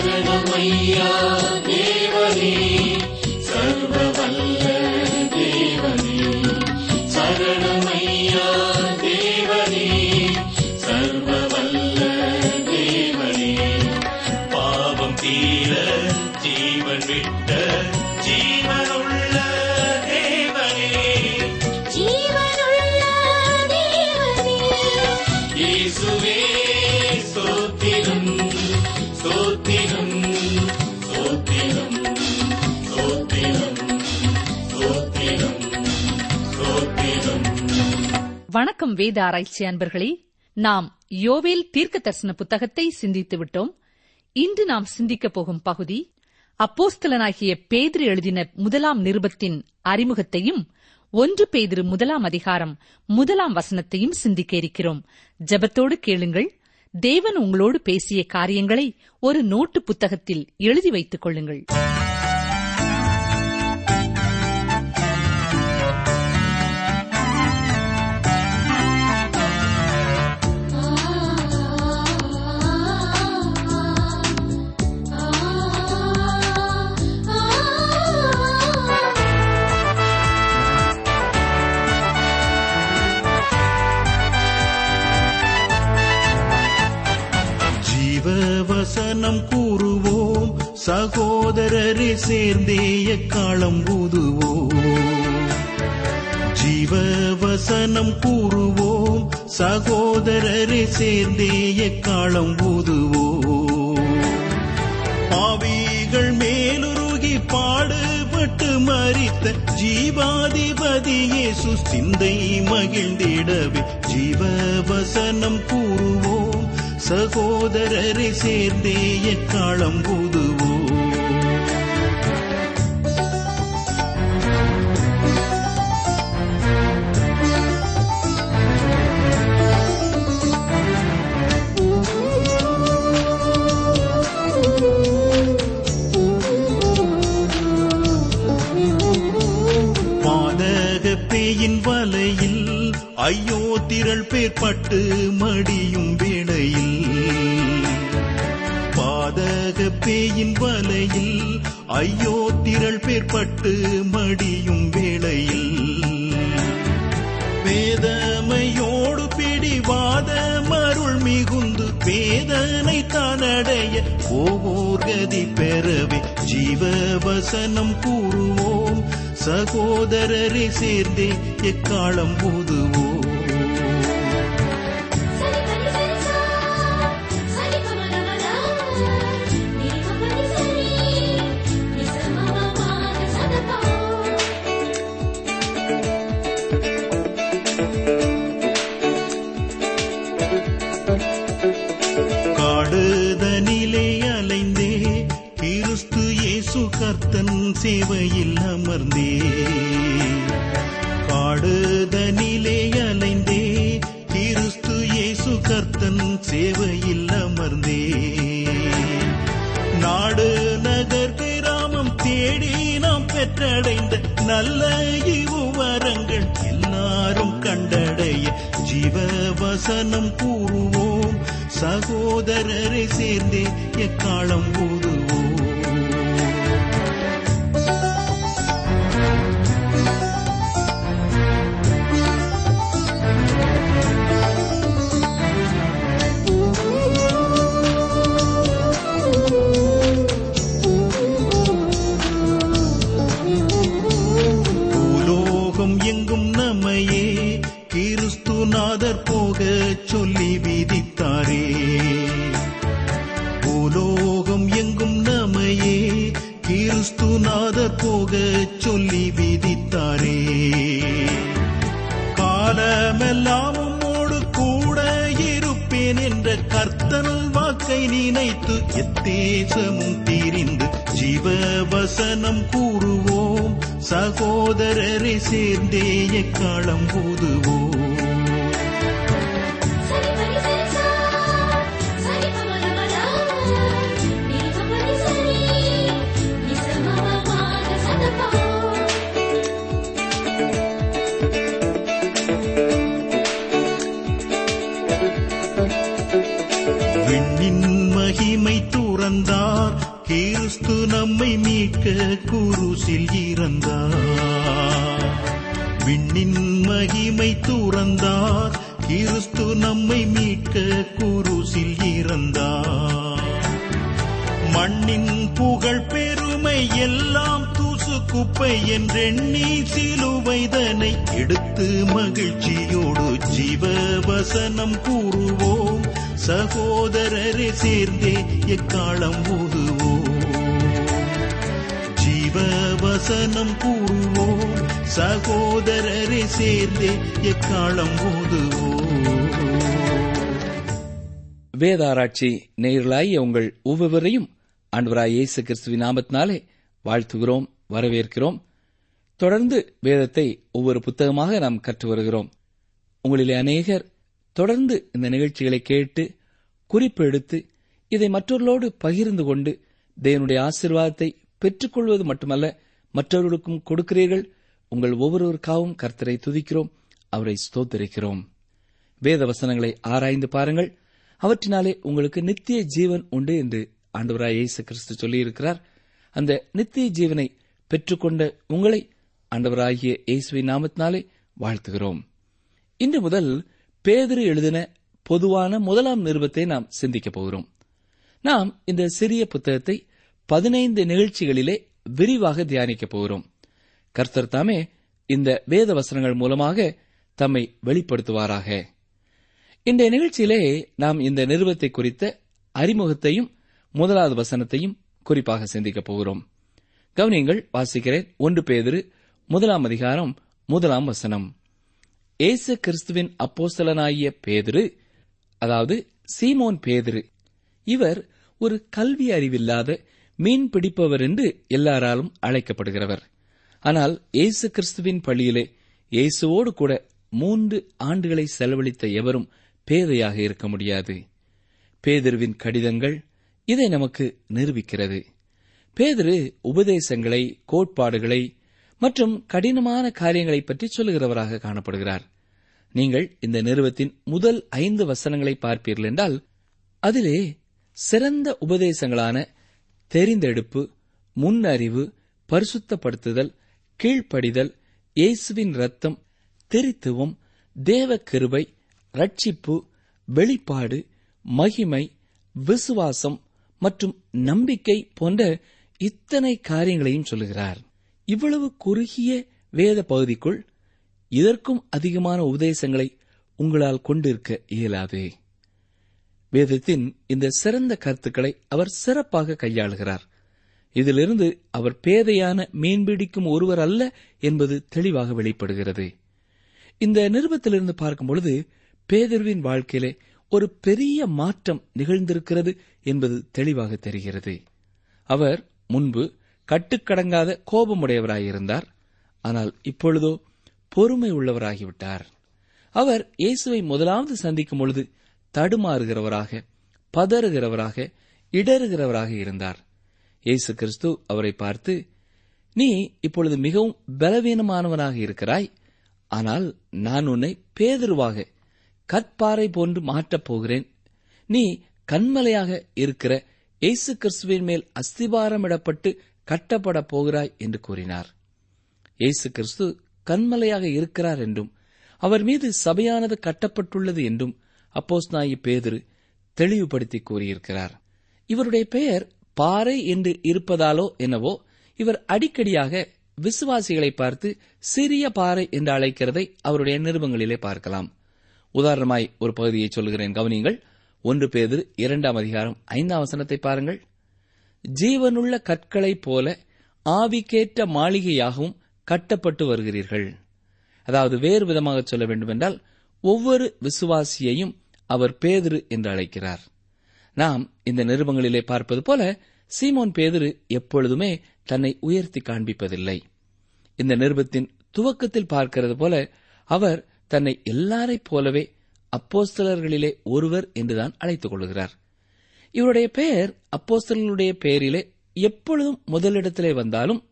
சரணமையா தேவனே வணக்கம் வேத ஆராய்ச்சி அன்பர்களே. நாம் யோவேல் தீர்க்க தரிசன புத்தகத்தை சிந்தித்து விட்டோம். இன்று நாம் சிந்திக்கப் போகும் பகுதி அப்போஸ்தலனாகிய பேதிரு எழுதின முதலாம் நிருபத்தின் அறிமுகத்தையும் ஒன்று பேதிரு முதலாம் அதிகாரம் முதலாம் வசனத்தையும் சிந்திக்க இருக்கிறோம். ஜெபத்தோடு கேளுங்கள். தேவன் உங்களோடு பேசிய காரியங்களை ஒரு நோட்டு புத்தகத்தில் எழுதி வைத்துக் கொள்ளுங்கள். சேர்ந்தே எக்காலம் ஊதுவோம். ஜீவ வசனம் கூறுவோம். சகோதரரை சேர்ந்தே எக்காலம் ஊதுவோம். ஆவிகள் மேலுருகி பாடுபட்டு மறித்த ஜீவாதிபதியே இயேசு மகிழ்ந்திடவே ஜீவ வசனம் கூறுவோம். சகோதரரை சேர்ந்தே எக்காலம் ஊதுவோம். ஐயோ திரள் பேர்பட்டு மடியும் வேளையில். பாதக பேயின் வலையில். ஐயோ திரள் பேர்பட்டு மடியும் வேளையில். வேதமையோடு பிடிவாத மருள் மிகுந்து வேதனை தானடைய போவோர் கதி பெறவே. ஜீவ வசனம் கூறுவோம் சகோதரரை சேர்ந்தே எக்காலம் ஊதுவோம் சேவையில் அமர்ந்தே காடுதனிலே அலைந்தே கிறிஸ்து இயேசு கர்த்தன் சேவையில் அமர்ந்தே நாடு நகர் கிராமம் தேடி நாம் பெற்றடைந்த நல்ல இவ்வுவரங்கள் எல்லாரும் கண்டடைய. ஜீவ வசனம் கூறுவோம். சகோதரரை சேர்ந்தே எக்காலம் வேதாராய்ச்சி நேயர்களாகிய உங்கள் ஒவ்வொருவரையும் ஆண்டவராய் இயேசு கிறிஸ்துவின் நாமத்தினாலே வாழ்த்துகிறோம் வரவேற்கிறோம். தொடர்ந்து வேதத்தை ஒவ்வொரு புத்தகமாக நாம் கற்று வருகிறோம். உங்களிலே அநேகர் தொடர்ந்து இந்த நிகழ்ச்சிகளை கேட்டு குறிப்பு எடுத்து இதை மற்றவர்களோடு பகிர்ந்து கொண்டு தேவனுடைய ஆசீர்வாதத்தை பெற்றுக்கொள்வது மட்டுமல்ல மற்றவர்களுக்கும் கொடுக்கிறீர்கள். உங்கள் ஒவ்வொருவருக்காகவும் கர்த்தரை துதிக்கிறோம். அவரை ஸ்தோத்தரிக்கிறோம். வேத வசனங்களை ஆராய்ந்து பாருங்கள். அவற்றினாலே உங்களுக்கு நித்திய ஜீவன் உண்டு என்று ஆண்டவராய் இயேசு கிறிஸ்து சொல்லியிருக்கிறார். அந்த நித்திய ஜீவனை பெற்றுக்கொண்ட உங்களை ஆண்டவராகிய இயேசுவை நாமத்தினாலே வாழ்த்துகிறோம். இன்று முதல் பேதிரு எழுதின பொதுவான முதலாம் நிருபத்தை நாம் சிந்திக்கப் போகிறோம். நாம் இந்த சிறிய புத்தகத்தை பதினைந்து நிகழ்ச்சிகளிலே விரிவாக தியானிக்கப் போகிறோம். கர்த்தர் தாமே இந்த வேத வசனங்கள் மூலமாக தம்மை வெளிப்படுத்துவாராக. இன்றைய நிகழ்ச்சியிலே நாம் இந்த நிறுவத்தை குறித்த அறிமுகத்தையும் முதலாவது வசனத்தையும் குறிப்பாக சிந்திக்கப் போகிறோம். கவனியங்கள் வாசிக்கிறேன். ஒன்று பேதிரு முதலாம் அதிகாரம் முதலாம் வசனம். ஏசு கிறிஸ்துவின் அப்போஸ்தலனாகிய பேதிரு அதாவது சீமோன் பேதிரு இவர் ஒரு கல்வி அறிவில்லாத மீன் பிடிப்பவர் என்று எல்லாராலும் அழைக்கப்படுகிறவர். ஆனால் இயேசு கிறிஸ்துவின் பள்ளியிலே இயேசுவோடு கூட மூன்று ஆண்டுகளை செலவழித்த எவரும் பேதையாக இருக்க முடியாது. பேதிருவின் கடிதங்கள் இதை நமக்கு நிரூபிக்கிறது. பேதிரு உபதேசங்களை கோட்பாடுகளை மற்றும் கடினமான காரியங்களை பற்றி சொல்லுகிறவராக காணப்படுகிறார். நீங்கள் இந்த நிறுவத்தின் முதல் ஐந்து வசனங்களை பார்ப்பீர்கள் என்றால் அதிலே சிறந்த உபதேசங்களான தெரிந்தெடுப்பு முன்னறிவு பரிசுத்தப்படுத்துதல் கீழ்ப்படிதல் இயேசுவின் ரத்தம் தெரித்துவம் தேவ கிருபை ரட்சிப்பு வெளிப்பாடு மகிமை விசுவாசம் மற்றும் நம்பிக்கை போன்ற இத்தனை காரியங்களையும் சொல்லுகிறார். இவ்வளவு குறுகிய வேத பகுதிக்குள் இதற்கும் அதிகமான உபதேசங்களை உங்களால் கொண்டிருக்க இயலாது. வேதத்தின் இந்த சிறந்த கருத்துக்களை அவர் சிறப்பாக கையாளுகிறார். இதிலிருந்து அவர் பேதையான மீன்பிடிக்கும் ஒருவர் அல்ல என்பது தெளிவாக வெளிப்படுகிறது. இந்த நிருபத்திலிருந்து பார்க்கும் பொழுது பேதர்வின் வாழ்க்கையிலே ஒரு பெரிய மாற்றம் நிகழ்ந்திருக்கிறது என்பது தெளிவாக தெரிகிறது. அவர் முன்பு கட்டுக்கடங்காத கோபமுடையவராயிருந்தார். ஆனால் இப்பொழுதோ பொறுமை உள்ளவராகிவிட்டார் அவர் இயேசுவை முதலாவது சந்திக்கும் பொழுது தடுமாறுகிறவராக பதறுகிறவராக இடறுகிறவராக இருந்தார். இயேசு கிறிஸ்து அவரை பார்த்து நீ இப்பொழுது மிகவும் பலவீனமானவனாக இருக்கிறாய். ஆனால் நான் உன்னை பேதுருவாக கற்பாறை போன்று மாற்றப் போகிறேன். நீ கண்மலையாக இருக்கிற இயேசு கிறிஸ்துவின் மேல் அஸ்திபாரமிடப்பட்டு கட்டப்படப் போகிறாய் என்று கூறினார். இயேசு கிறிஸ்து கண்மலையாக இருக்கிறார் என்றும் அவர் மீது சபையானது கட்டப்பட்டுள்ளது என்றும் அப்போஸ் நாயி பேதுரு தெளிவுபடுத்தி கூறியிருக்கிறார். இவருடைய பெயர் பாறை என்று இருப்பதாலோ என்னவோ இவர் அடிக்கடியாக விசுவாசிகளை பார்த்து சிறிய பாறை என்று அழைக்கிறதை அவருடைய நிருபங்களிலே பார்க்கலாம். உதாரணமாய் ஒரு பகுதியை சொல்கிறேன் கவனியங்கள். ஒன்று பேது இரண்டாம் அதிகாரம் ஐந்தாம் வசனத்தை பாருங்கள். ஜீவனுள்ள கற்களைப் போல ஆவிக்கேற்ற மாளிகையாகவும் கட்டப்பட்டு வருகிறீர்கள். அதாவது வேறு விதமாக சொல்ல வேண்டுமென்றால் ஒவ்வொரு விசுவாசியையும் அவர் பேதிரு என்று அழைக்கிறார். நாம் இந்த நிருபங்களிலே பார்ப்பது போல சீமோன் பேதிரு எப்பொழுதுமே தன்னை உயர்த்தி காண்பிப்பதில்லை. இந்த நிருபத்தின் துவக்கத்தில் பார்க்கிறது போல அவர் தன்னை எல்லாரைப் போலவே அப்போஸ்தலர்களிலே ஒருவர் என்றுதான் அழைத்துக் கொள்கிறார். இவருடைய பெயர் அப்போஸ்தலர்களுடைய பெயரிலே எப்பொழுதும் முதலிடத்திலே வந்தாலும்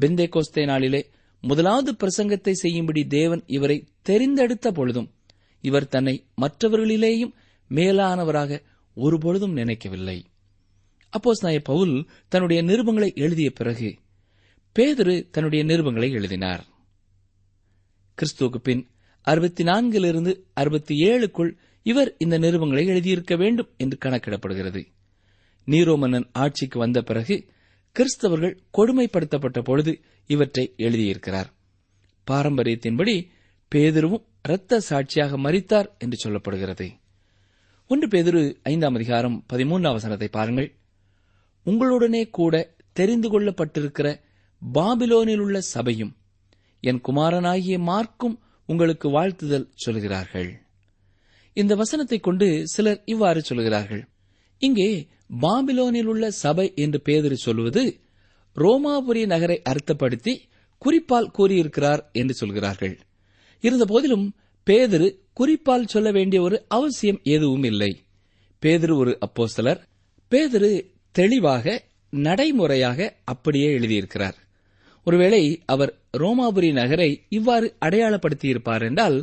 பெந்தே கோஸ்தே நாளிலே முதலாவது பிரசங்கத்தை செய்யும்படி தேவன் இவரை தெரிந்தெடுத்த பொழுதும் இவர் தன்னை மற்றவர்களிலேயும் மேலானவராக ஒருபொழுதும் நினைக்கவில்லை. அப்போஸ் நாய பவுல் தன்னுடைய நிருபங்களை எழுதிய பிறகு பேதரு தன்னுடைய நிருபங்களை எழுதினார். கிறிஸ்துவுக்கு பின் அறுபத்தி நான்கிலிருந்து அறுபத்தி ஏழுக்குள் இவர் இந்த நிருபங்களை எழுதியிருக்க வேண்டும் என்று கணக்கிடப்படுகிறது. நீரோ மன்னன் ஆட்சிக்கு வந்த பிறகு கிறிஸ்தவர்கள் கொடுமைப்படுத்தப்பட்ட பொழுது இவற்றை எழுதியிருக்கிறார். பாரம்பரியத்தின்படி பேதுருவும் இரத்த சாட்சியாக மறித்தார் என்று சொல்லப்படுகிறது. ஒன்று பேதுரு ஐந்தாம் அதிகாரம் பதிமூன்றாம் வசனத்தை பாருங்கள். உங்களுடனே கூட தெரிந்து கொள்ளப்பட்டிருக்கிற பாபிலோனில் உள்ள சபையும் என் குமாரனாகிய மார்க்கும் உங்களுக்கு வாழ்த்துதல் சொல்கிறார்கள். இந்த வசனத்தை கொண்டு சிலர் இவ்வாறு சொல்கிறார்கள். இங்கே பாபிலோனில் உள்ள சபை என்று பேதறி சொல்வது ரோமாபுரி நகரை அர்த்தப்படுத்தி குறிப்பால் கூறியிருக்கிறார் என்று சொல்கிறார்கள். இருந்தபோதிலும் பேதரு குறிப்பால் சொல்ல வேண்டிய ஒரு அவசியம் எதுவும் இல்லை. பேதரு ஒரு அப்போஸ்தலர். பேதரு தெளிவாக நடைமுறையாக அப்படியே எழுதியிருக்கிறார். ஒருவேளை அவர் ரோமாபுரி நகரை இவ்வாறு அடையாளப்படுத்தியிருப்பார் என்றால்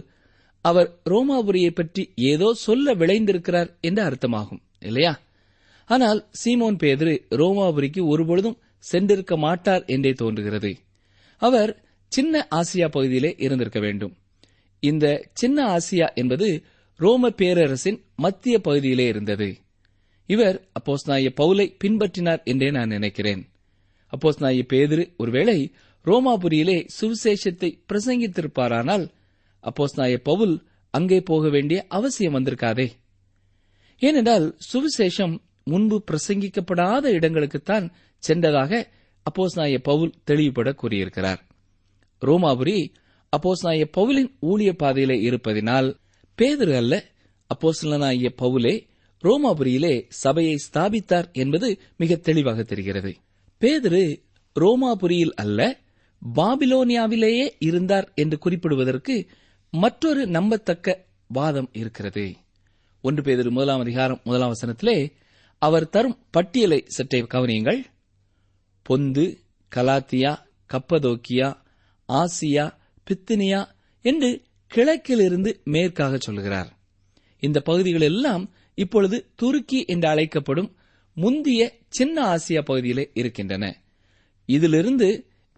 அவர் ரோமாபுரியை பற்றி ஏதோ சொல்ல விளைந்திருக்கிறார் என்று அர்த்தமாகும் இல்லையா? ஆனால் சீமோன் பேதுரு ரோமாபுரிக்கு ஒருபொழுதும் சென்றிருக்க மாட்டார் என்றே தோன்றுகிறது. அவர் சின்ன ஆசியா பகுதியிலே இருந்திருக்க வேண்டும். இந்த சின்ன ஆசியா என்பது ரோம பேரரசின் மத்திய பகுதியிலே இருந்தது. இவர் அப்போஸ் நாய பவுலை பின்பற்றினார் என்றே நான் நினைக்கிறேன். அப்போஸ் நாய பேதுரு ஒருவேளை ரோமாபுரியிலே சுவிசேஷத்தை பிரசங்கித்திருப்பாரானால் அப்போஸ்நாய பவுல் அங்கே போக வேண்டிய அவசியம் வந்திருக்காதே. ஏனென்றால் சுவிசேஷம் முன்பு பிரசங்கிக்கப்படாத இடங்களுக்குத்தான் சென்றதாக அப்போஸ் நாய பவுல் தெளிவுபட கூறியிருக்கிறார். ரோமாபுரி அப்போஸ் நாய பவுலின் ஊழிய பாதையிலே இருப்பதினால் பேதுரு அல்ல அப்போஸ்தலனாகிய பவுலே ரோமாபுரியிலே சபையை ஸ்தாபித்தார் என்பது மிக தெளிவாக தெரிகிறது. பேதுரு ரோமாபுரியில் அல்ல பாபிலோனியாவிலேயே இருந்தார் என்று குறிப்பிடுவதற்கு மற்றொரு நம்பத்தக்க வாதம் இருக்கிறது. ஒன்று பேதரு முதலாம் அதிகாரம் முதலாம் வசனத்திலே அவர் தரும் பட்டியலை சற்றே கவனியுங்கள். பொந்து கலாத்தியா கப்பதோக்கியா ஆசியா பித்தினியா என்று கிழக்கிலிருந்து மேற்காக சொல்கிறார். இந்த பகுதிகள் எல்லாம் இப்பொழுது துருக்கி என்று அழைக்கப்படும் முந்திய சின்ன ஆசியா பகுதியிலே இருக்கின்றன. இதிலிருந்து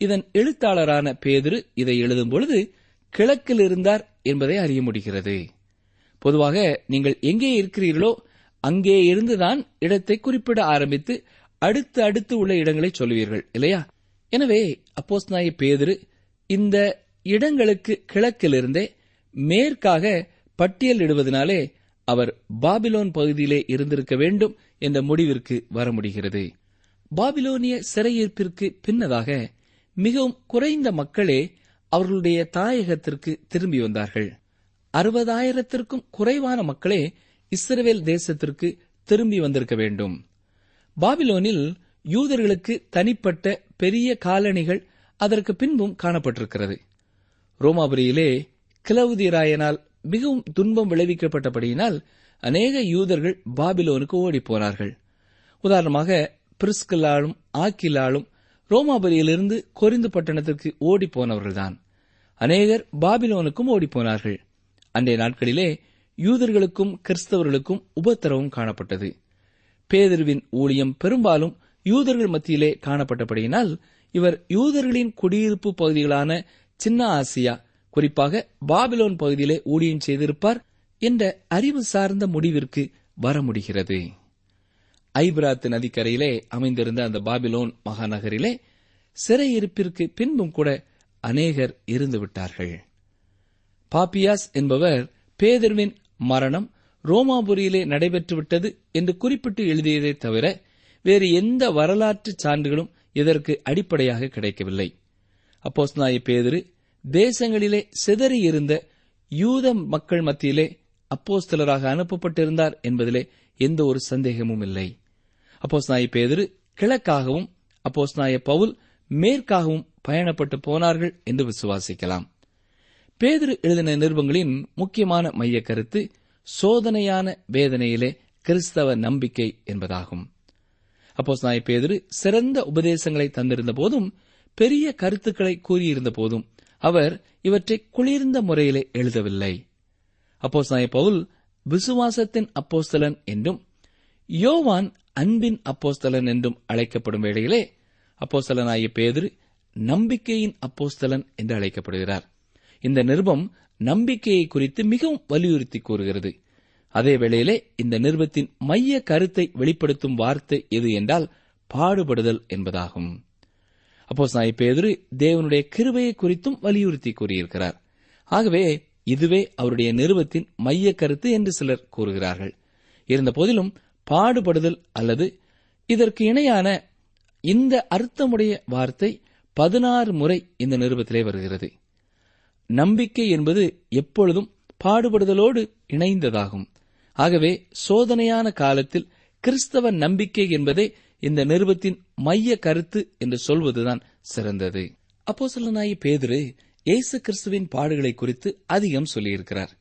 இதன் எழுத்தாளரான பேதுரு இதை எழுதும் பொழுது கிழக்கில் இருந்தார் என்பதை அறிய முடிகிறது. பொதுவாக நீங்கள் எங்கே இருக்கிறீர்களோ அங்கே இருந்துதான் இடத்தை குறிப்பிட ஆரம்பித்து அடுத்து அடுத்து உள்ள இடங்களை சொல்லுவீர்கள் இல்லையா? எனவே அப்போஸ்நாய பேதிரு இந்த இடங்களுக்கு கிழக்கிலிருந்தே மேற்காக பட்டியலிடுவதனாலே அவர் பாபிலோன் பகுதியிலே இருந்திருக்க வேண்டும் என்ற முடிவிற்கு வர முடிகிறது. பாபிலோனிய சிறையிருப்பிற்கு பின்னதாக மிகவும் குறைந்த மக்களே அவர்களுடைய தாயகத்திற்கு திரும்பி வந்தார்கள். அறுபதாயிரத்திற்கும் குறைவான மக்களே இஸ்ரேல் தேசத்திற்கு திரும்பி வந்திருக்க வேண்டும். பாபிலோனில் யூதர்களுக்கு தனிப்பட்ட பெரிய காலணிகள் அதற்கு பின்பும் காணப்பட்டிருக்கிறது. ரோமாபுரியிலே கிளவுதிராயனால் மிகவும் துன்பம் விளைவிக்கப்பட்டபடியினால் அநேக யூதர்கள் பாபிலோனுக்கு ஓடிப்போனார்கள். உதாரணமாக பிரிஸ்கிலாலும் ஆக்கிலாலும் ரோமாபுரியிலிருந்து கொரிந்து பட்டணத்திற்கு ஓடிப்போனவர்கள்தான். அநேகர் பாபிலோனுக்கும் ஓடிப்போனார்கள். அன்றைய நாட்களிலே யூதர்களுக்கும் கிறிஸ்தவர்களுக்கும் உபத்திரவம் காணப்பட்டது. பேதர்வின் ஊழியம் பெரும்பாலும் யூதர்கள் மத்தியிலே காணப்பட்டபடியினால் இவர் யூதர்களின் குடியிருப்பு பகுதிகளான சின்ன ஆசியா குறிப்பாக பாபிலோன் பகுதியிலே ஊழியம் செய்திருப்பார் என்ற அறிவு சார்ந்த முடிவிற்கு வர முடிகிறது ஐபிராத்து நதிக்கரையிலே அமைந்திருந்த அந்த பாபிலோன் மகாநகரிலே சிறையிருப்பிற்கு பின்பும் கூட அநேகர் இருந்து விட்டார்கள். பாப்பியாஸ் என்பவர் பேதர்வின் மரணம் ரோமாபுரியிலே நடைபெற்றுவிட்டது என்று குறிப்பிட்டு எழுதியதை தவிர வேறு எந்த வரலாற்று சான்றுகளும் இதற்கு அடிப்படையாக கிடைக்கவில்லை. அப்போஸ்நாய பேதிரு தேசங்களிலே சிதறியிருந்த யூத மக்கள் மத்தியிலே அப்போஸ்தலராக அனுப்பப்பட்டிருந்தார் என்பதிலே எந்த ஒரு சந்தேகமும் இல்லை. அப்போஸ்நாய பேதிரு கிழக்காகவும் அப்போஸ்நாய பவுல் மேற்காகவும் பயணப்பட்டு போனார்கள் என்று விசுவாசிக்கலாம். பேதுரு எழுதின நிருபங்களின் முக்கியமான மைய கருத்து சோதனையான வேதனையிலே கிறிஸ்தவ நம்பிக்கை என்பதாகும். அப்போஸ் நாய பேதிரு சிறந்த உபதேசங்களை தந்திருந்த போதும் பெரிய கருத்துக்களை கூறியிருந்த போதும் அவர் இவற்றை குளிர்ந்த முறையிலே எழுதவில்லை. அப்போ பவுல் விசுவாசத்தின் அப்போஸ்தலன் என்றும் யோவான் அன்பின் அப்போஸ்தலன் என்றும் அழைக்கப்படும் வேளையிலே அப்போஸ்தலனாகிய பேதிரு நம்பிக்கையின் அப்போஸ்தலன் என்று அழைக்கப்படுகிறார். இந்த நிருபம் நம்பிக்கையை குறித்து மிகவும் வலியுறுத்தி கூறுகிறது. அதே வேளையிலே இந்த நிருபத்தின் மைய கருத்தை வெளிப்படுத்தும் வார்த்தை எது என்றால் பாடுபடுதல் என்பதாகும். அப்போஸ் நாய் பேதுரு தேவனுடைய கிருபையை குறித்தும் வலியுறுத்தி கூறியிருக்கிறார். ஆகவே இதுவே அவருடைய நிறுவத்தின் மைய கருத்து என்று சிலர் கூறுகிறார்கள். இருந்த போதிலும் பாடுபடுதல் அல்லது இதற்கு இணையான இந்த அர்த்தமுடைய வார்த்தை பதினாறு முறை இந்த நிருபத்திலே வருகிறது. நம்பிக்கை என்பது எப்பொழுதும் பாடுபடுதலோடு இணைந்ததாகும். ஆகவே சோதனையான காலத்தில் கிறிஸ்தவ நம்பிக்கை என்பதே இந்த நிருபத்தின் மைய கருத்து என்று சொல்வதுதான் சிறந்தது. அப்போ சொல்லனாயி பேதுரு இயேசு கிறிஸ்துவின் பாடுகளை குறித்து அதிகம் சொல்லியிருக்கிறார்.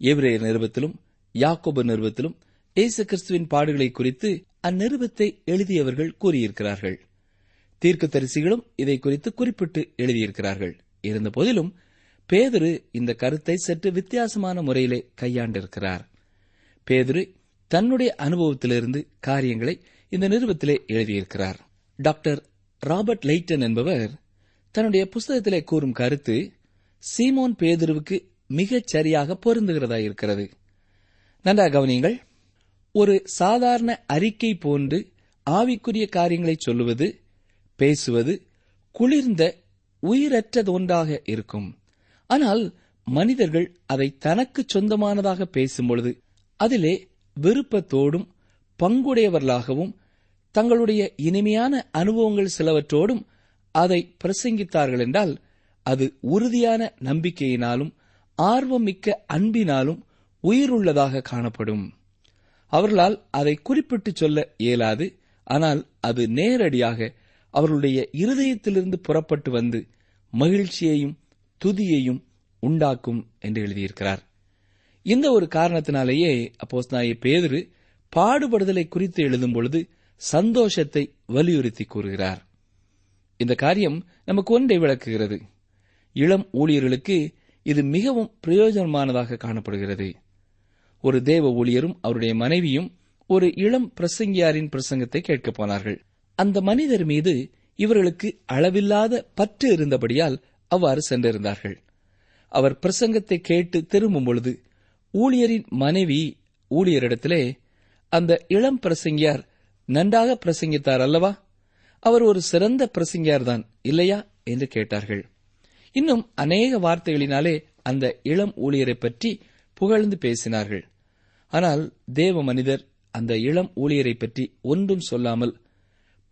எவ்ரேயர் நிருபத்திலும் யாக்கோபு நிருபத்திலும் இயேசு கிறிஸ்துவின் பாடுகளை குறித்து அந்நிருபத்தை எழுதியவர்கள் கூறியிருக்கிறார்கள். தீர்க்கதரிசிகளும் இதை குறித்து குறிப்பிட்டு எழுதியிருக்கிறார்கள். இருந்த போதிலும் பேதுரு இந்த கருத்தை சற்று வித்தியாசமான முறையிலே கையாண்டிருக்கிறார். பேதுரு தன்னுடைய அனுபவத்திலிருந்து காரியங்களை இந்த நிறுவத்திலே எழுதியிருக்கிறார். டாக்டர் ராபர்ட் லைட்டன் என்பவர் தன்னுடைய புஸ்தகத்திலே கூறும் கருத்து சீமோன் பேதுருவுக்கு மிகச் சரியாக பொருந்துகிறதா இருக்கிறது. நன்றாக கவனியுங்கள். ஒரு சாதாரண அறிக்கை போன்று ஆவிக்குரிய காரியங்களை சொல்லுவது பேசுவது குளிர்ந்த உயிரற்றது ஒன்றாக இருக்கும். ஆனால் மனிதர்கள் அதை தனக்கு சொந்தமானதாக பேசும்பொழுது அதிலே விருப்பத்தோடும் பங்குடையவர்களாகவும் தங்களுடைய இனிமையான அனுபவங்கள் சிலவற்றோடும் அதை பிரசங்கித்தார்கள் என்றால் அது உறுதியான நம்பிக்கையினாலும் ஆர்வமிக்க அன்பினாலும் உயிருள்ளதாக காணப்படும். அவர்களால் அதை குறிப்பிட்டு சொல்ல இயலாது ஆனால் அது நேரடியாக அவர்களுடைய இருதயத்திலிருந்து புறப்பட்டு வந்து மகிழ்ச்சியையும் துதியையும் உண்டாக்கும் என்று எழுதியிருக்கிறார். இந்த ஒரு காரணத்தினாலேயே அப்போஸ் நாய பேதுரு பாடுபடுதலை குறித்து எழுதும் பொழுது சந்தோஷத்தை வலியுறுத்தி கூறுகிறார். இந்த காரியம் நமக்கு ஒன்றை விளக்குகிறது. இளம் ஊழியர்களுக்கு இது மிகவும் பிரயோஜனமானதாக காணப்படுகிறது. ஒரு தேவ ஊழியரும் அவருடைய மனைவியும் ஒரு இளம் பிரசங்கியாரின் பிரசங்கத்தை கேட்கப் போனார்கள். அந்த மனிதர் மீது இவர்களுக்கு அளவில்லாத பற்று இருந்தபடியால் அவ்வாறு சென்றிருந்தார்கள். அவர் பிரசங்கத்தை கேட்டு திரும்பும் பொழுது ஊழியரின் மனைவி ஊழியரிடத்திலே அந்த இளம் பிரசங்கியார் நன்றாக பிரசங்கித்தார் அல்லவா? அவர் ஒரு சிறந்த பிரசங்கியார் தான் இல்லையா? என்று கேட்டார்கள். இன்னும் அநேக வார்த்தைகளினாலே அந்த இளம் ஊழியரை பற்றி புகழ்ந்து பேசினார்கள். ஆனால் தேவ மனிதர் அந்த இளம் ஊழியரை பற்றி ஒன்றும் சொல்லாமல்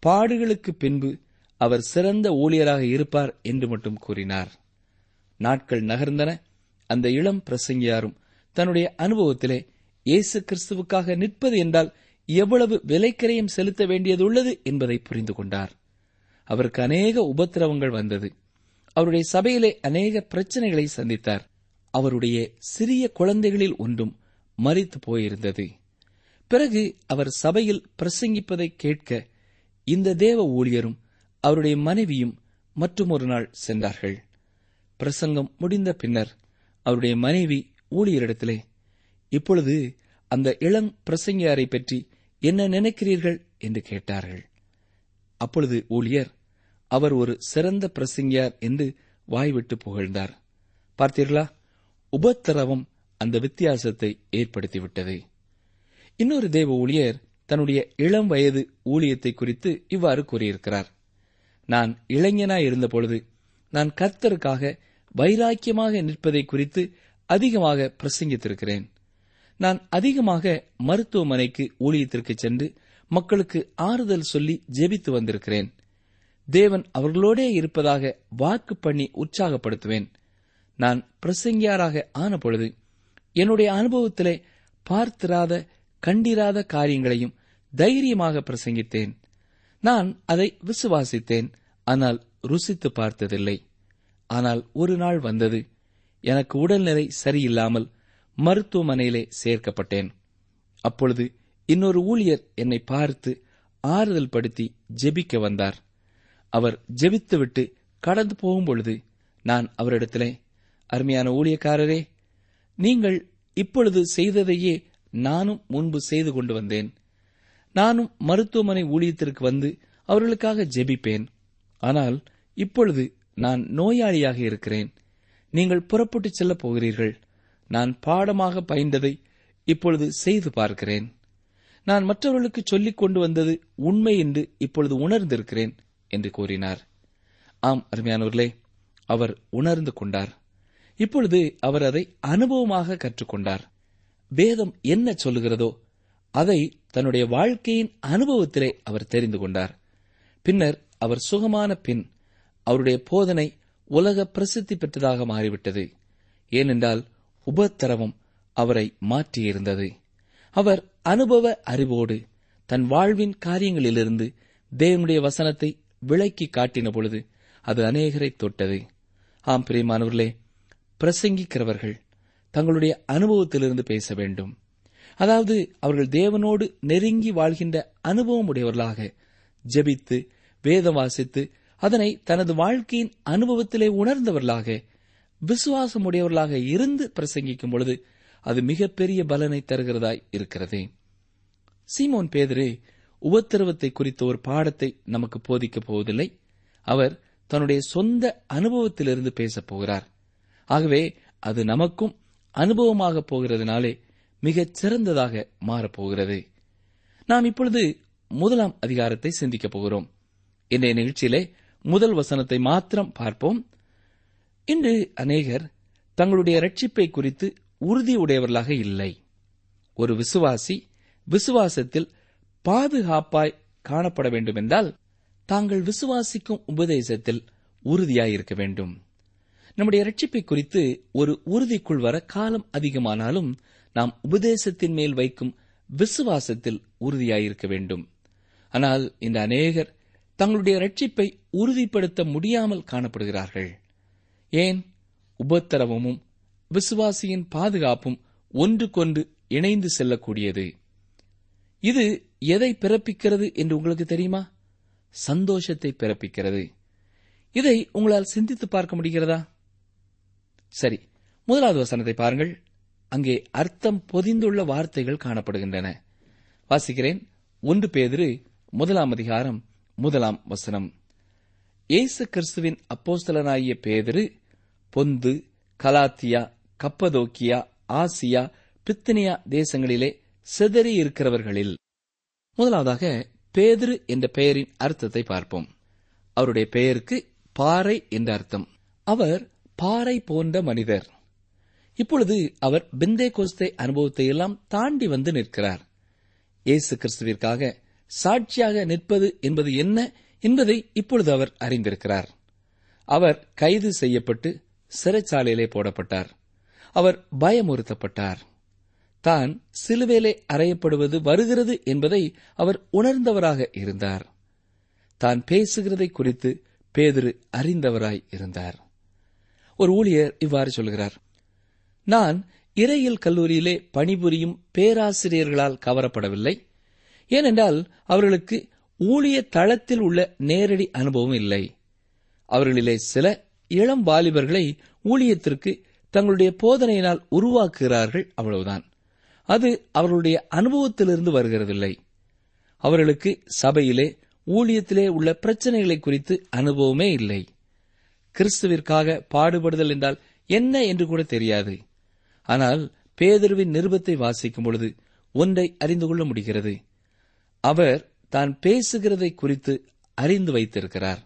பாடுகளுக்கு பின்பு அவர் சிறந்த ஊழியராக இருப்பார் என்று மட்டும் கூறினார். நாட்கள் நகர்ந்தன. அந்த இளம் பிரசங்கியாரும் தன்னுடைய அனுபவத்திலே இயேசு கிறிஸ்துவுக்காக நிற்பது என்றால் எவ்வளவு விலைக்கரையும் செலுத்த வேண்டியதுள்ளது என்பதை புரிந்து கொண்டார். அவருக்கு அநேக உபத்திரவங்கள் வந்தது. அவருடைய சபையிலே அநேக பிரச்சனைகளை சந்தித்தார். அவருடைய சிறிய குழந்தைகளில் ஒன்றும் மறித்து போயிருந்தது. பிறகு அவர் சபையில் பிரசங்கிப்பதை கேட்க இந்த தேவ ஊழியரும் அவருடைய மனைவியும் மற்றும் ஒரு நாள் சென்றார்கள். பிரசங்கம் முடிந்த பின்னர் அவருடைய மனைவி ஊழியரிடத்திலே இப்பொழுது அந்த இளம் பிரசங்கியாரை பற்றி என்ன நினைக்கிறீர்கள்? என்று கேட்டார்கள். அப்பொழுது ஊழியர் அவர் ஒரு சிறந்த பிரசங்கியார் என்று வாய்விட்டு புகழ்ந்தார். பார்த்தீர்களா? உபத்திரவம் அந்த வித்தியாசத்தை ஏற்படுத்திவிட்டது. இன்னொரு தேவ ஊழியர் தன்னுடைய இளம் வயது ஊழியத்தை குறித்து இவ்வாறு கூறியிருக்கிறார். நான் இளைஞனாய் இருந்தபொழுது நான் கர்த்தருக்காக வைராக்கியமாக நிற்பதை குறித்து அதிகமாக பிரசங்கித்திருக்கிறேன். நான் அதிகமாக மருத்துவமனைக்கு ஊழியத்திற்கு சென்று மக்களுக்கு ஆறுதல் சொல்லி ஜெபித்து வந்திருக்கிறேன். தேவன் அவர்களோடே இருப்பதாக வாக்கு பண்ணி உற்சாகப்படுத்துவேன். நான் பிரசங்கியாராக ஆன பொழுது என்னுடைய அனுபவத்திலே பார்த்திராத கண்டிராத காரியங்களையும் தைரியமாக பிரசங்கித்தேன். நான் அதை விசுவாசித்தேன் ஆனால் ருசித்து பார்த்ததில்லை. ஆனால் ஒரு நாள் வந்தது. எனக்கு உடல்நிலை சரியில்லாமல் மருத்துவமனையிலே சேர்க்கப்பட்டேன். அப்பொழுது இன்னொரு ஊழியர் என்னை பார்த்து ஆறுதல் படுத்தி ஜெபிக்க வந்தார். அவர் ஜெபித்துவிட்டு கடந்து போகும்பொழுது நான் அவரிடத்திலே அருமையான ஊழியக்காரரே நீங்கள் இப்பொழுது செய்ததையே நானும் முன்பு செய்து கொண்டு வந்தேன். நானும் மருத்துவமனை ஊழியத்திற்கு வந்து அவர்களுக்காக ஜெபிப்பேன். ஆனால் இப்பொழுது நான் நோயாளியாக இருக்கிறேன். நீங்கள் புறப்பட்டுச் செல்லப் போகிறீர்கள். நான் பாடமாக பயின்றதை இப்பொழுது செய்து பார்க்கிறேன். நான் மற்றவர்களுக்கு சொல்லிக் கொண்டு வந்தது உண்மை என்று இப்பொழுது உணர்ந்திருக்கிறேன் என்று கூறினார். ஆம் அருமையானவர்களே அவர் உணர்ந்து கொண்டார். இப்பொழுது அவர் அதை அனுபவமாக கற்றுக்கொண்டார். வேதம் என்ன சொல்லுகிறதோ அதை தன்னுடைய வாழ்க்கையின் அனுபவத்திலே அவர் தெரிந்து கொண்டார். பின்னர் அவர் சுகமான பின் அவருடைய போதனை உலக பிரசித்தி பெற்றதாக மாறிவிட்டது. ஏனென்றால் உபத்திரவம் அவரை மாற்றியிருந்தது. அவர் அனுபவ அறிவோடு தன் வாழ்வின் காரியங்களிலிருந்து தேவனுடைய வசனத்தை விளக்கி காட்டின பொழுது அது அநேகரை தொட்டது. ஆம் பிரியமானவர்களே பிரசங்கிக்கிறவர்கள் தங்களுடைய அனுபவத்திலிருந்து பேச வேண்டும். அதாவது அவர்கள் தேவனோடு நெருங்கி வாழ்கின்ற அனுபவம் உடையவர்களாக ஜெபித்து வேதம் வாசித்து அதனை தனது வாழ்க்கையின் அனுபவத்திலே உணர்ந்தவர்களாக விசுவாசமுடையவர்களாக இருந்து பிரசங்கிக்கும் பொழுது அது மிகப்பெரிய பலனை தருகிறதாய் இருக்கிறது. சீமோன் பேதரே உபத்திரவத்தை குறித்த ஒரு பாடத்தை நமக்கு போதிக்கப் போவதில்லை. அவர் தன்னுடைய சொந்த அனுபவத்திலிருந்து பேசப் போகிறார். ஆகவே அது நமக்கும் அனுபவமாக போகிறதுனாலே மிகச் சிறந்ததாக மாறப்போகிறது நாம் இப்பொழுது முதலாம் அதிகாரத்தை சிந்திக்கப் போகிறோம். இன்றைய நிகழ்ச்சியிலே முதல் வசனத்தை மாத்திரம் பார்ப்போம். இன்று அநேகர் தங்களுடைய ரட்சிப்பை குறித்து உறுதி உடையவர்களாக இல்லை. ஒரு விசுவாசி விசுவாசத்தில் பாதுகாப்பாய் காணப்பட வேண்டுமென்றால் தாங்கள் விசுவாசிக்கும் உபதேசத்தில் உறுதியாயிருக்க வேண்டும். நம்முடைய ரட்சிப்பை குறித்து ஒரு உறுதிக்குள் வர காலம் அதிகமானாலும் நாம் உபதேசத்தின் மேல் வைக்கும் விசுவாசத்தில் உறுதியாயிருக்க வேண்டும். ஆனால் இந்த அநேகர் தங்களுடைய ரட்சிப்பை உறுதிப்படுத்த முடியாமல் காணப்படுகிறார்கள். ஏன்? உபத்திரவமும் விசுவாசியின் பாதுகாப்பும் ஒன்றுக்கொன்று இணைந்து செல்லக்கூடியது. இது எதை பிறப்பிக்கிறது என்று உங்களுக்கு தெரியுமா? சந்தோஷத்தை பிறப்பிக்கிறது. இதை உங்களால் சிந்தித்து பார்க்க முடிகிறதா? சரி முதலாவது வசனத்தை பாருங்கள். அங்கே அர்த்தம் பொதிந்துள்ள வார்த்தைகள் காணப்படுகின்றன. வாசிக்கிறேன். ஒன்று பேதிரு முதலாம் அதிகாரம் முதலாம் வசனம். இயேசு கிறிஸ்துவின் அப்போஸ்தலனாகிய பேதிரு பொந்து கலாத்தியா கப்பதோக்கியா ஆசியா பித்தனியா தேசங்களிலே சிதறியிருக்கிறவர்களில் முதலாவதாக பேதிரு என்ற பெயரின் அர்த்தத்தை பார்ப்போம். அவருடைய பெயருக்கு பாறை என்ற அர்த்தம். அவர் பாறை போன்ற மனிதர். இப்பொழுது அவர் பிந்தே கோஸ்தே அனுபவத்தை எல்லாம் தாண்டி வந்து நிற்கிறார். இயேசு கிறிஸ்துவிற்காக சாட்சியாக நிற்பது என்பது என்ன என்பதை இப்பொழுது அவர் அறிந்திருக்கிறார். அவர் கைது செய்யப்பட்டு சிறைச்சாலையிலே போடப்பட்டார். அவர் பயமுறுத்தப்பட்டார். தான் சிலுவேலே அறையப்படுவது வருகிறது என்பதை அவர் உணர்ந்தவராக இருந்தார். தான் பேசுகிறதை குறித்து பேதிரு அறிந்தவராய் இருந்தார். ஒரு ஊழியர் இவ்வாறு சொல்கிறார். நான் இறையில் கல்லூரியிலே பணிபுரியும் பேராசிரியர்களால் கவரப்படவில்லை. ஏனென்றால் அவர்களுக்கு ஊழிய தளத்தில் உள்ள நேரடி அனுபவம் இல்லை. அவர்களிலே சில இளம் வாலிபர்களை ஊழியத்திற்கு தங்களுடைய போதனையினால் உருவாக்குகிறார்கள் அவ்வளவுதான். அது அவர்களுடைய அனுபவத்திலிருந்து வருகிறதில்லை. அவர்களுக்கு சபையிலே ஊழியத்திலே உள்ள பிரச்சனைகளை குறித்து அனுபவமே இல்லை. கிறிஸ்துவிற்காக பாடுபடுதல் என்றால் என்ன என்று கூட தெரியாது. ஆனால் பேதருவின் நிருபத்தை வாசிக்கும் பொழுது ஒன்றை அறிந்து கொள்ள முடிகிறது. அவர் தான் பேசுகிறதை குறித்து அறிந்து வைத்திருக்கிறார்.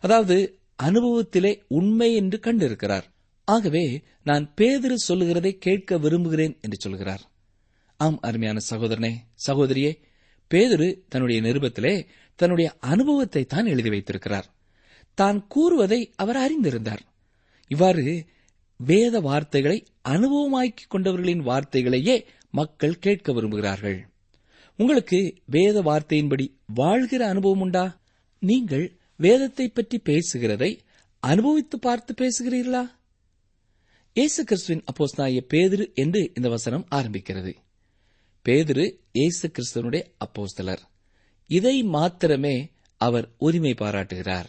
அதாவது அனுபவத்திலே உண்மை என்று கண்டிருக்கிறார். ஆகவே நான் பேதிரு சொல்லுகிறதை கேட்க விரும்புகிறேன் என்று சொல்கிறார். ஆம் அருமையான சகோதரனே சகோதரியே பேதுரு தன்னுடைய நிருபத்திலே தன்னுடைய அனுபவத்தை தான் எழுதி வைத்திருக்கிறார். தான் கூறுவதை அவர் அறிந்திருந்தார். இவ்வாறு வேத வார்த்தைகளை அனுபவமாக்கிக் கொண்டவர்களின் வார்த்தைகளையே மக்கள் கேட்க விரும்புகிறார்கள். உங்களுக்கு வேத வார்த்தையின்படி வாழ்கிற அனுபவம் உண்டா? நீங்கள் வேதத்தை பற்றி பேசுகிறதை அனுபவித்து பார்த்து பேசுகிறீர்களா? இயேசு கிறிஸ்துவின் அப்போஸ்தாய பேதிரு என்று இந்த வசனம் ஆரம்பிக்கிறது. பேதிரு இயேசு கிறிஸ்துவனுடைய அப்போஸ்தலர். இதை மாத்திரமே அவர் உரிமை பாராட்டுகிறார்.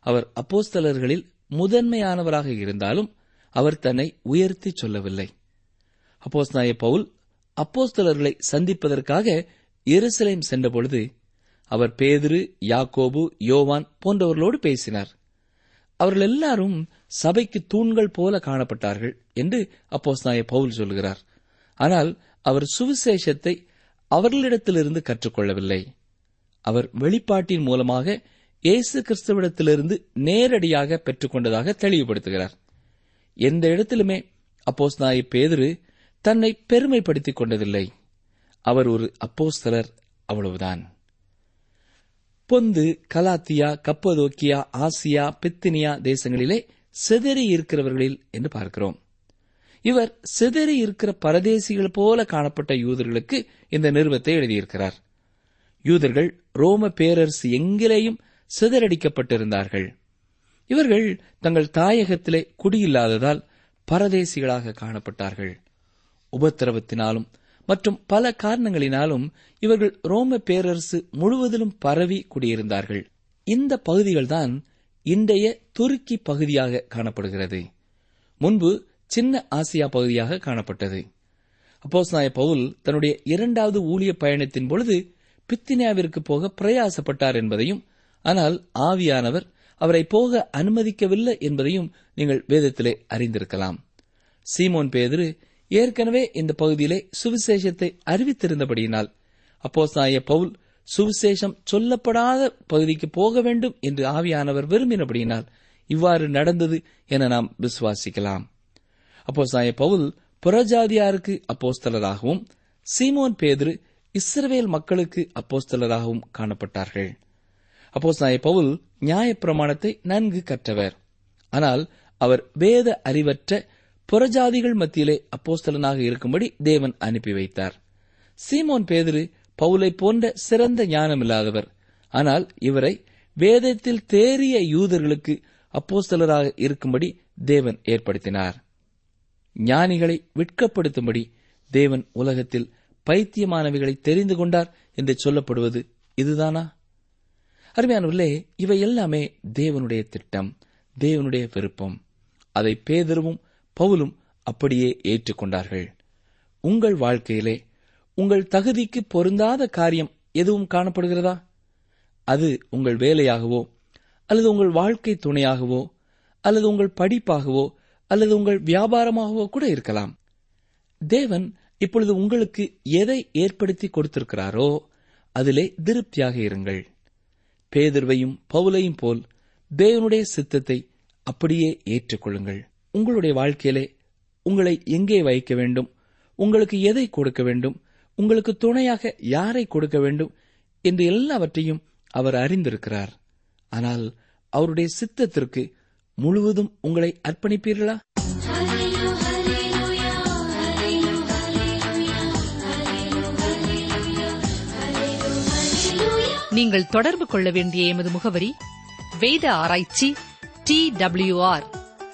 அவர் அப்போஸ்தலர்களில் முதன்மையானவராக இருந்தாலும் அவர் தன்னை உயர்த்தி சொல்லவில்லை. அப்போஸ்நாய பவுல் அப்போஸ்தலர்களை சந்திப்பதற்காக எருசலேம் சென்றபொழுது அவர் பேதுரு யாக்கோபு யோவான் போன்றவர்களோடு பேசினார். அவர்கள் எல்லாரும் சபைக்கு தூண்கள் போல காணப்பட்டார்கள் என்று அப்போஸ்தலனாகிய பவுல் சொல்கிறார் ஆனால் அவர் சுவிசேஷத்தை அவர்களிடத்திலிருந்து கற்றுக்கொள்ளவில்லை. அவர் வெளிப்பாட்டின் மூலமாக இயேசு கிறிஸ்துவிடத்திலிருந்து நேரடியாக பெற்றுக்கொண்டதாக தெளிவுபடுத்துகிறார். எந்த இடத்திலுமே அப்போஸ்தலனாகிய பேதுரு தன்னை பெருமைப்படுத்திக் கொண்டதில்லை. அவர் ஒரு அப்போஸ்தலர் அவ்வளவுதான். Pontus Galatia Cappadocia Asia Bithynia தேசங்களிலே சிதறி இருக்கிறவர்களில் என்று பார்க்கிறோம். இவர் சிதறி இருக்கிற பரதேசிகள் போல காணப்பட்ட யூதர்களுக்கு இந்த நிறுவத்தை எழுதியிருக்கிறார். யூதர்கள் ரோம பேரரசு எங்கிலேயும் சிதறடிக்கப்பட்டிருந்தார்கள். இவர்கள் தங்கள் தாயகத்திலே குடியில்லாததால் பரதேசிகளாக காணப்பட்டார்கள். உபத்திரவத்தினாலும் மற்றும் பல காரணங்களினாலும் இவர்கள் ரோம பேரரசு முழுவதிலும் பரவி குடியிருந்தார்கள். இந்த பகுதிகள்தான் இன்றைய துருக்கி பகுதியாக காணப்படுகிறது. முன்பு சின்ன ஆசியா பகுதியாக காணப்பட்டது. அப்போஸ்நாய பவுல் தன்னுடைய இரண்டாவது ஊழிய பயணத்தின் பொழுது பித்தினியாவிற்கு போக பிரயாசப்பட்டார் என்பதையும் ஆனால் ஆவியானவர் அவரை போக அனுமதிக்கவில்லை என்பதையும் நீங்கள் வேதத்திலே அறிந்திருக்கலாம். சீமோன் பேதுரு ஏற்கனவே இந்த பகுதியிலே சுவிசேஷத்தை அறிவித்திருந்தபடியினால் அப்போஸ்தாய பவுல் சுவிசேஷம் சொல்லப்படாத பகுதிக்கு போக வேண்டும் என்று ஆவியானவர் விரும்பினபடியினால் இவ்வாறு நடந்தது என நாம் விசுவாசிக்கலாம். அப்போஸ்தாய பவுல் புறஜாதியாருக்கு அப்போஸ்தலராகவும் சீமோன் பேதுரு இஸ்ரவேல் மக்களுக்கு அப்போஸ்தலராகவும் காணப்பட்டார்கள். அப்போஸ்தாய பவுல் நியாயப்பிரமாணத்தை நன்கு கற்றவர். ஆனால் அவர் வேத அறிவற்ற புறஜாதிகள் மத்தியிலே அப்போஸ்தலனாக இருக்கும்படி தேவன் அனுப்பி வைத்தார். சீமோன் பேதிரு பவுலை போன்ற சிறந்த ஞானமில்லாதவர். ஆனால் இவரை வேதத்தில் தேறிய யூதர்களுக்கு அப்போஸ்தலராக இருக்கும்படி தேவன் ஏற்படுத்தினார். ஞானிகளை விட்கப்படுத்தும்படி தேவன் உலகத்தில் பைத்தியமானவைகளை தெரிந்து கொண்டார் என்று சொல்லப்படுவது இதுதானா? அருமையானவர்களே இவை எல்லாமே தேவனுடைய திட்டம் தேவனுடைய விருப்பம். அதை பேதருவும் பவுலும் அப்படியே ஏற்றுக்கொண்டார்கள். உங்கள் வாழ்க்கையிலே உங்கள் தகுதிக்கு பொருந்தாத காரியம் எதுவும் காணப்படுகிறதா? அது உங்கள் வேலையாகவோ அல்லது உங்கள் வாழ்க்கை துணையாகவோ அல்லது உங்கள் படிப்பாகவோ அல்லது உங்கள் வியாபாரமாகவோ கூட இருக்கலாம். தேவன் இப்பொழுது உங்களுக்கு எதை ஏற்படுத்தி கொடுத்திருக்கிறாரோ அதிலே திருப்தியாக இருங்கள். பேதர்வையும் பவுலையும் போல் தேவனுடைய சித்தத்தை அப்படியே ஏற்றுக்கொள்ளுங்கள். உங்களுடைய வாழ்க்கையிலே உங்களை எங்கே வைக்க வேண்டும்? உங்களுக்கு எதை கொடுக்க வேண்டும்? உங்களுக்கு துணையாக யாரை கொடுக்க வேண்டும்? என்று எல்லாவற்றையும் அவர் அறிந்திருக்கிறார். ஆனால் அவருடைய சித்தத்திற்கு முழுவதும் உங்களை அர்ப்பணிப்பீர்களா? நீங்கள் தொடர்பு கொள்ள வேண்டிய எமது முகவரி வேத ஆராய்ச்சி D W R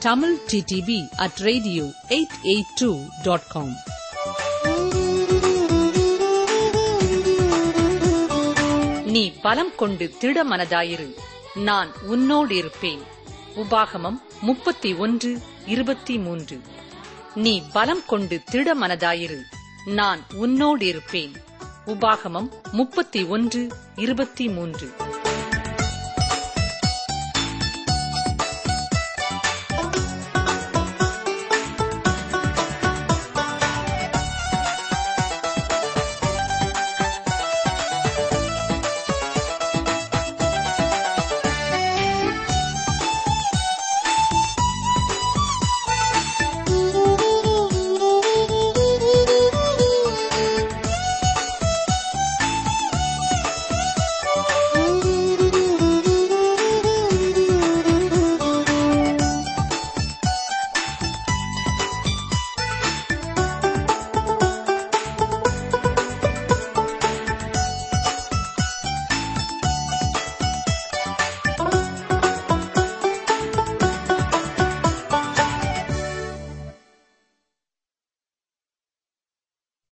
Tamil TDTV at radio eight eight two dot com நீ பலம் கொண்டு திட மனதாயிரு நான் உன்னோடு இருப்பேன். உபாகமம் முப்பத்தி ஒன்று இருபத்தி மூன்று. நீ பலம் கொண்டு திட மனதாயிரு நான் உன்னோடு இருப்பேன். உபாகமம் முப்பத்தி ஒன்று இருபத்தி மூன்று.